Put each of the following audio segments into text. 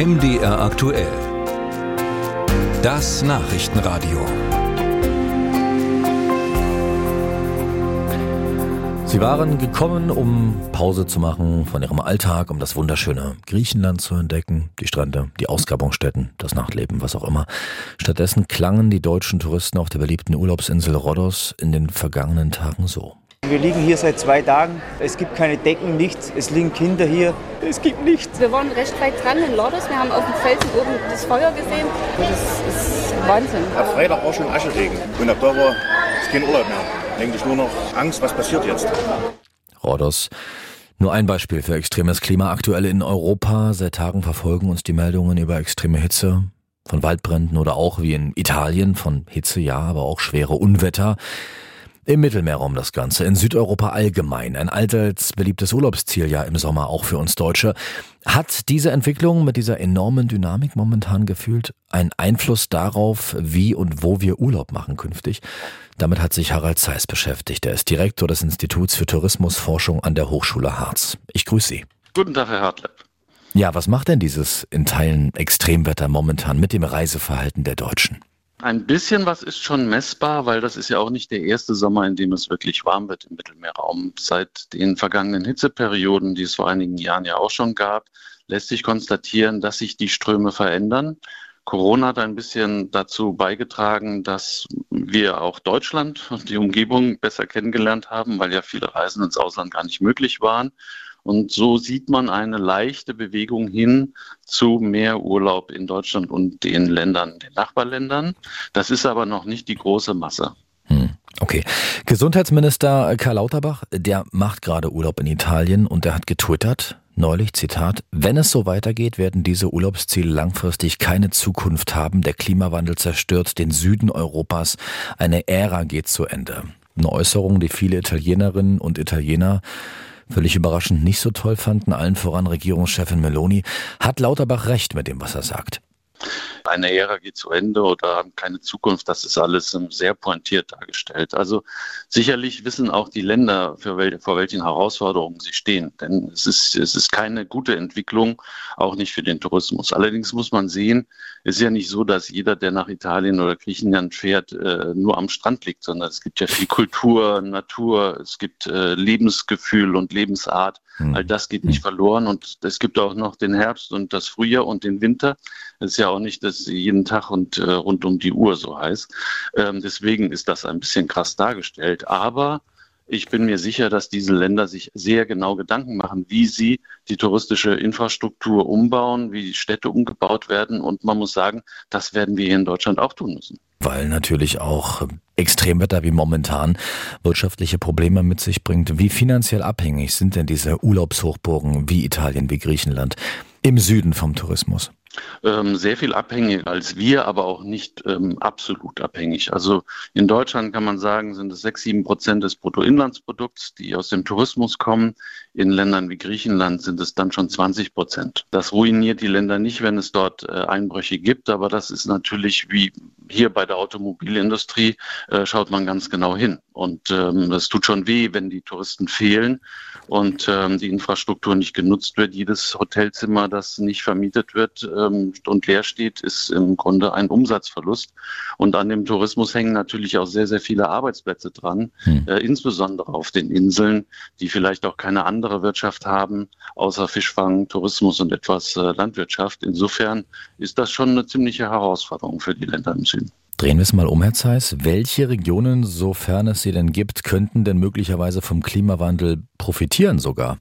MDR aktuell. Das Nachrichtenradio. Sie waren gekommen, um Pause zu machen von ihrem Alltag, um das wunderschöne Griechenland zu entdecken, die Strände, die Ausgrabungsstätten, das Nachtleben, was auch immer. Stattdessen klangen die deutschen Touristen auf der beliebten Urlaubsinsel Rhodos in den vergangenen Tagen so. Wir liegen hier seit zwei Tagen. Es gibt keine Decken, nichts. Es liegen Kinder hier. Es gibt nichts. Wir waren recht weit dran in Lordos. Wir haben auf dem Felsen oben das Feuer gesehen. Das ist Wahnsinn. Ab Freitag war schon Ascheregen. Und ab da war es kein Urlaub mehr. Eigentlich nur noch Angst, was passiert jetzt. Rhodos. Nur ein Beispiel für extremes Klima aktuell in Europa. Seit Tagen verfolgen uns die Meldungen über extreme Hitze, von Waldbränden oder auch wie in Italien von Hitze, ja, aber auch schwere Unwetter. Im Mittelmeerraum das Ganze, in Südeuropa allgemein, ein allseits beliebtes Urlaubsziel ja im Sommer auch für uns Deutsche. Hat diese Entwicklung mit dieser enormen Dynamik momentan gefühlt einen Einfluss darauf, wie und wo wir Urlaub machen künftig? Damit hat sich Harald Zeiss beschäftigt. Er ist Direktor des Instituts für Tourismusforschung an der Hochschule Harz. Ich grüße Sie. Guten Tag, Herr Hartlepp. Ja, was macht denn dieses in Teilen Extremwetter momentan mit dem Reiseverhalten der Deutschen? Ein bisschen was ist schon messbar, weil das ist ja auch nicht der erste Sommer, in dem es wirklich warm wird im Mittelmeerraum. Seit den vergangenen Hitzeperioden, die es vor einigen Jahren ja auch schon gab, lässt sich konstatieren, dass sich die Ströme verändern. Corona hat ein bisschen dazu beigetragen, dass wir auch Deutschland und die Umgebung besser kennengelernt haben, weil ja viele Reisen ins Ausland gar nicht möglich waren. Und so sieht man eine leichte Bewegung hin zu mehr Urlaub in Deutschland und den Ländern, den Nachbarländern. Das ist aber noch nicht die große Masse. Hm, okay. Gesundheitsminister Karl Lauterbach, der macht gerade Urlaub in Italien und der hat getwittert, neulich, Zitat, wenn es so weitergeht, werden diese Urlaubsziele langfristig keine Zukunft haben. Der Klimawandel zerstört den Süden Europas. Eine Ära geht zu Ende. Eine Äußerung, die viele Italienerinnen und Italiener völlig überraschend nicht so toll fanden, allen voran Regierungschefin Meloni, hat Lauterbach recht mit dem, was er sagt eine Ära geht zu Ende oder haben keine Zukunft. Das ist alles sehr pointiert dargestellt. Also sicherlich wissen auch die Länder, wel vor welchen Herausforderungen sie stehen. Denn es ist, es ist keine gute Entwicklung, auch nicht für den Tourismus. Allerdings muss man sehen, es ist ja nicht so, dass jeder, der nach Italien oder Griechenland fährt, äh, nur am Strand liegt, sondern es gibt ja viel Kultur, Natur, es gibt äh, Lebensgefühl und Lebensart. Mhm. All das geht nicht verloren und es gibt auch noch den Herbst und das Frühjahr und den Winter. Es ist ja auch nicht, dass jeden Tag und äh, rund um die Uhr so heißt. Ähm, deswegen ist das ein bisschen krass dargestellt. Aber ich bin mir sicher, dass diese Länder sich sehr genau Gedanken machen, wie sie die touristische Infrastruktur umbauen, wie Städte umgebaut werden. Und man muss sagen, das werden wir hier in Deutschland auch tun müssen. Weil natürlich auch Extremwetter wie momentan wirtschaftliche Probleme mit sich bringt. Wie finanziell abhängig sind denn diese Urlaubshochburgen wie Italien, wie Griechenland im Süden vom Tourismus? Ähm, sehr viel abhängig als wir, aber auch nicht ähm, absolut abhängig. Also in Deutschland kann man sagen, sind es sechs, sieben Prozent des Bruttoinlandsprodukts, die aus dem Tourismus kommen. In Ländern wie Griechenland sind es dann schon 20 Prozent. Das ruiniert die Länder nicht, wenn es dort äh, Einbrüche gibt, aber das ist natürlich wie hier bei der Automobilindustrie, äh, schaut man ganz genau hin. Und ähm, tut schon weh, wenn die Touristen fehlen und ähm, die Infrastruktur nicht genutzt wird. Jedes Hotelzimmer, das nicht vermietet wird ähm, und leer steht, ist im Grunde ein Umsatzverlust. Und an dem Tourismus hängen natürlich auch sehr, sehr viele Arbeitsplätze dran, hm. äh, insbesondere auf den Inseln, die vielleicht auch keine andere Wirtschaft haben, außer Fischfang, Tourismus und etwas äh, Landwirtschaft. Insofern ist das schon eine ziemliche Herausforderung für die Länder im Süden. Drehen wir es mal um, Herr Zeiss. Welche Regionen, sofern es sie denn gibt, könnten denn möglicherweise vom Klimawandel profitieren sogar?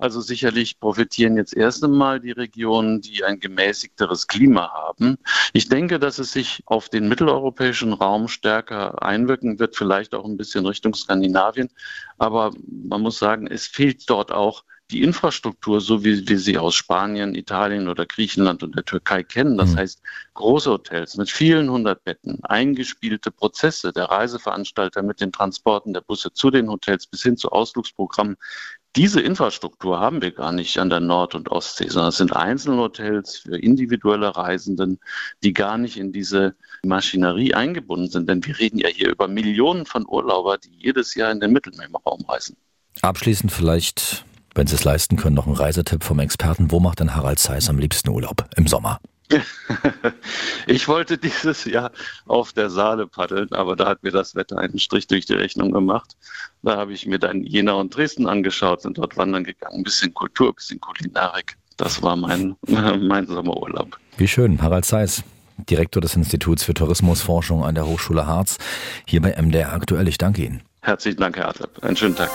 Also sicherlich profitieren jetzt erst einmal die Regionen, die ein gemäßigteres Klima haben. Ich denke, dass es sich auf den mitteleuropäischen Raum stärker einwirken wird, vielleicht auch ein bisschen Richtung Skandinavien. Aber man muss sagen, es fehlt dort auch die Infrastruktur, so wie wir sie aus Spanien, Italien oder Griechenland und der Türkei kennen, das mhm. heißt große Hotels mit vielen hundert Betten, eingespielte Prozesse der Reiseveranstalter mit den Transporten der Busse zu den Hotels bis hin zu Ausflugsprogrammen, diese Infrastruktur haben wir gar nicht an der Nord- und Ostsee, sondern es sind Einzelhotels für individuelle Reisenden, die gar nicht in diese Maschinerie eingebunden sind. Denn wir reden ja hier über Millionen von Urlauber, die jedes Jahr in den Mittelmeerraum reisen. Abschließend vielleicht Wenn Sie es leisten können, noch ein Reisetipp vom Experten. Wo macht denn Harald Zeiss am liebsten Urlaub? Im Sommer. ich wollte dieses Jahr auf der Saale paddeln, aber da hat mir das Wetter einen Strich durch die Rechnung gemacht. Da habe ich mir dann Jena und Dresden angeschaut, sind dort wandern gegangen, ein bisschen Kultur, ein bisschen Kulinarik. Das war mein, mein Sommerurlaub. Wie schön, Harald Zeiss. Direktor des Instituts für Tourismusforschung an der Hochschule Harz, hier bei MDR aktuell. Ich danke Ihnen. Herzlichen Dank, Herr Adler. Einen schönen Tag.